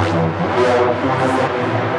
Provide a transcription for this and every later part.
いやお気持ちいい。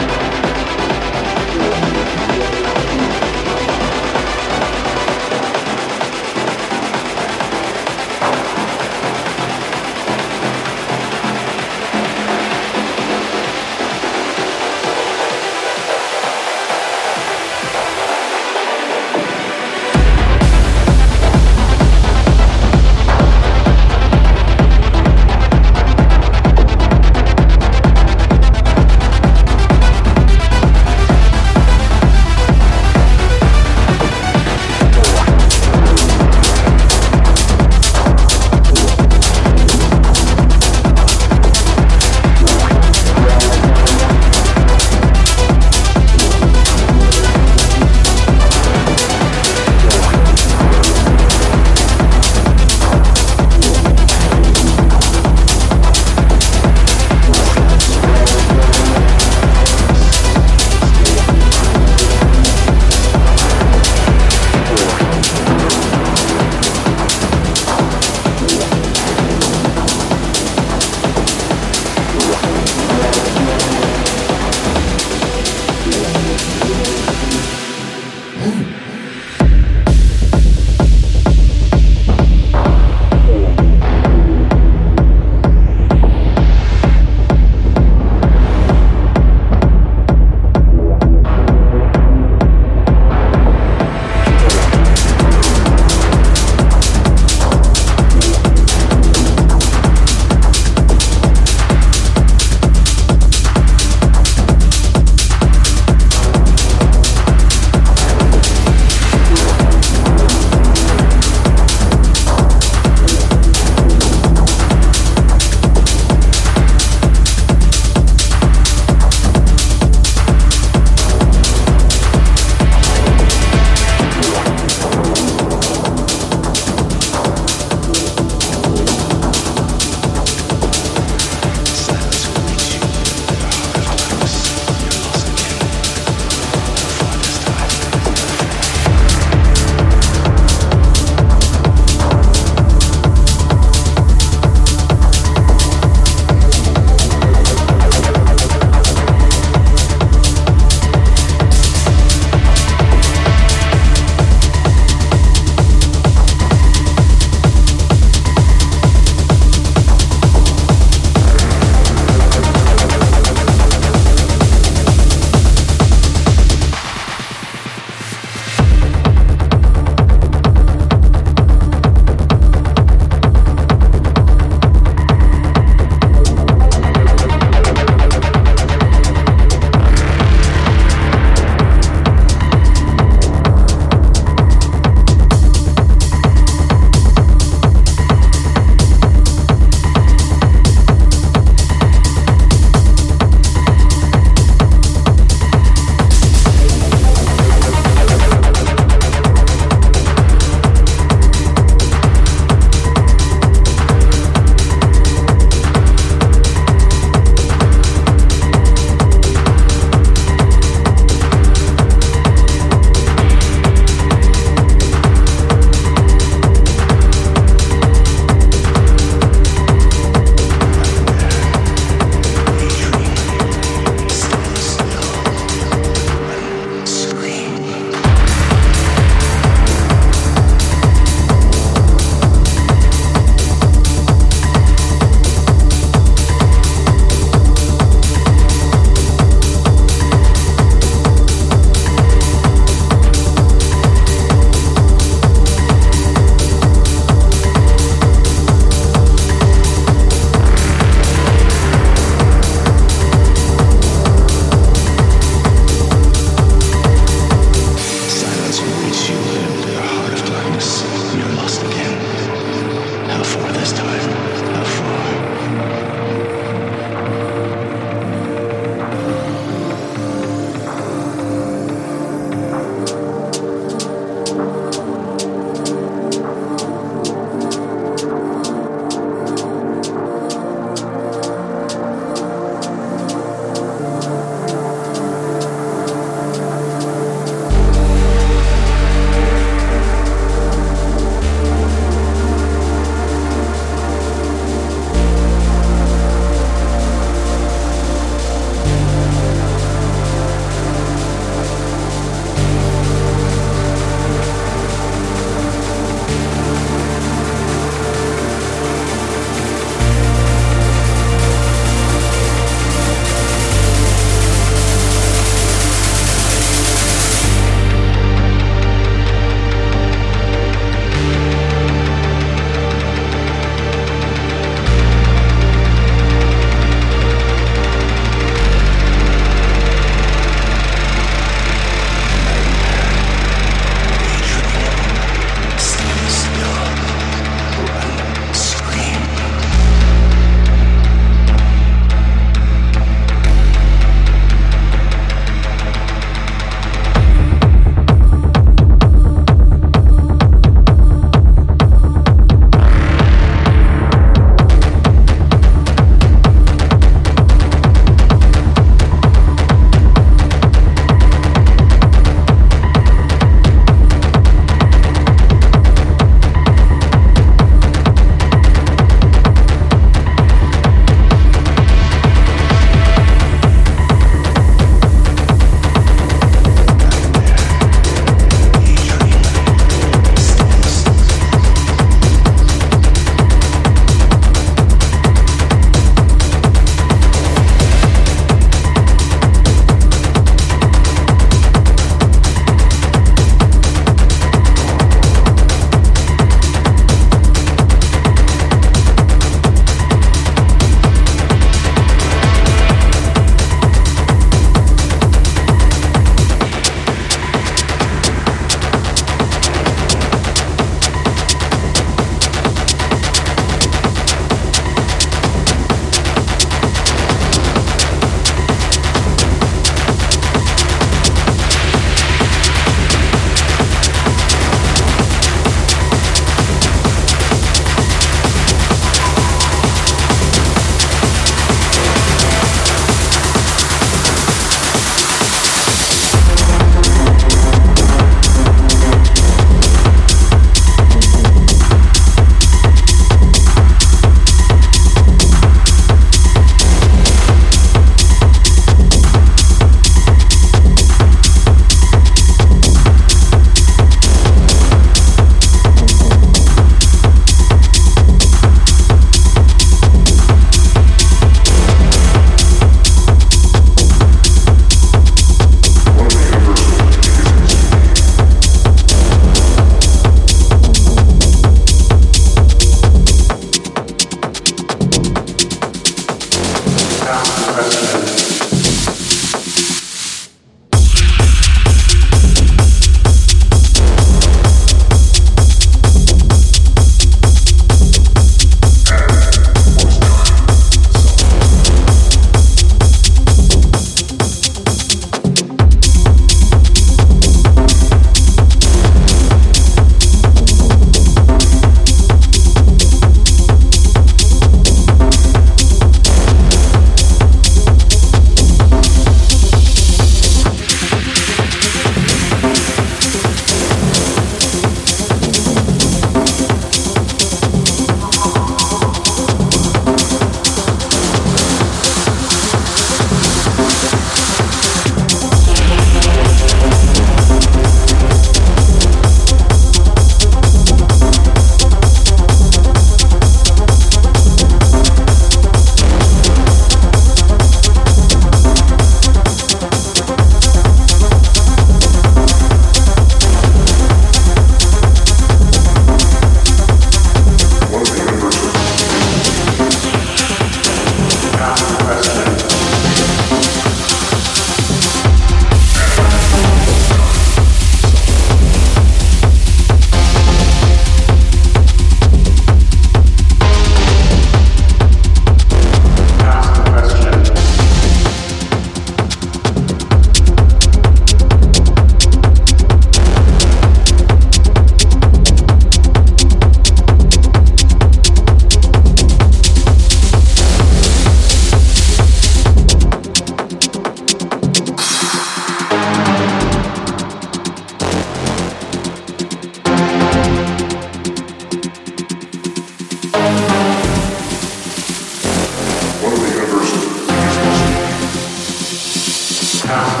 time.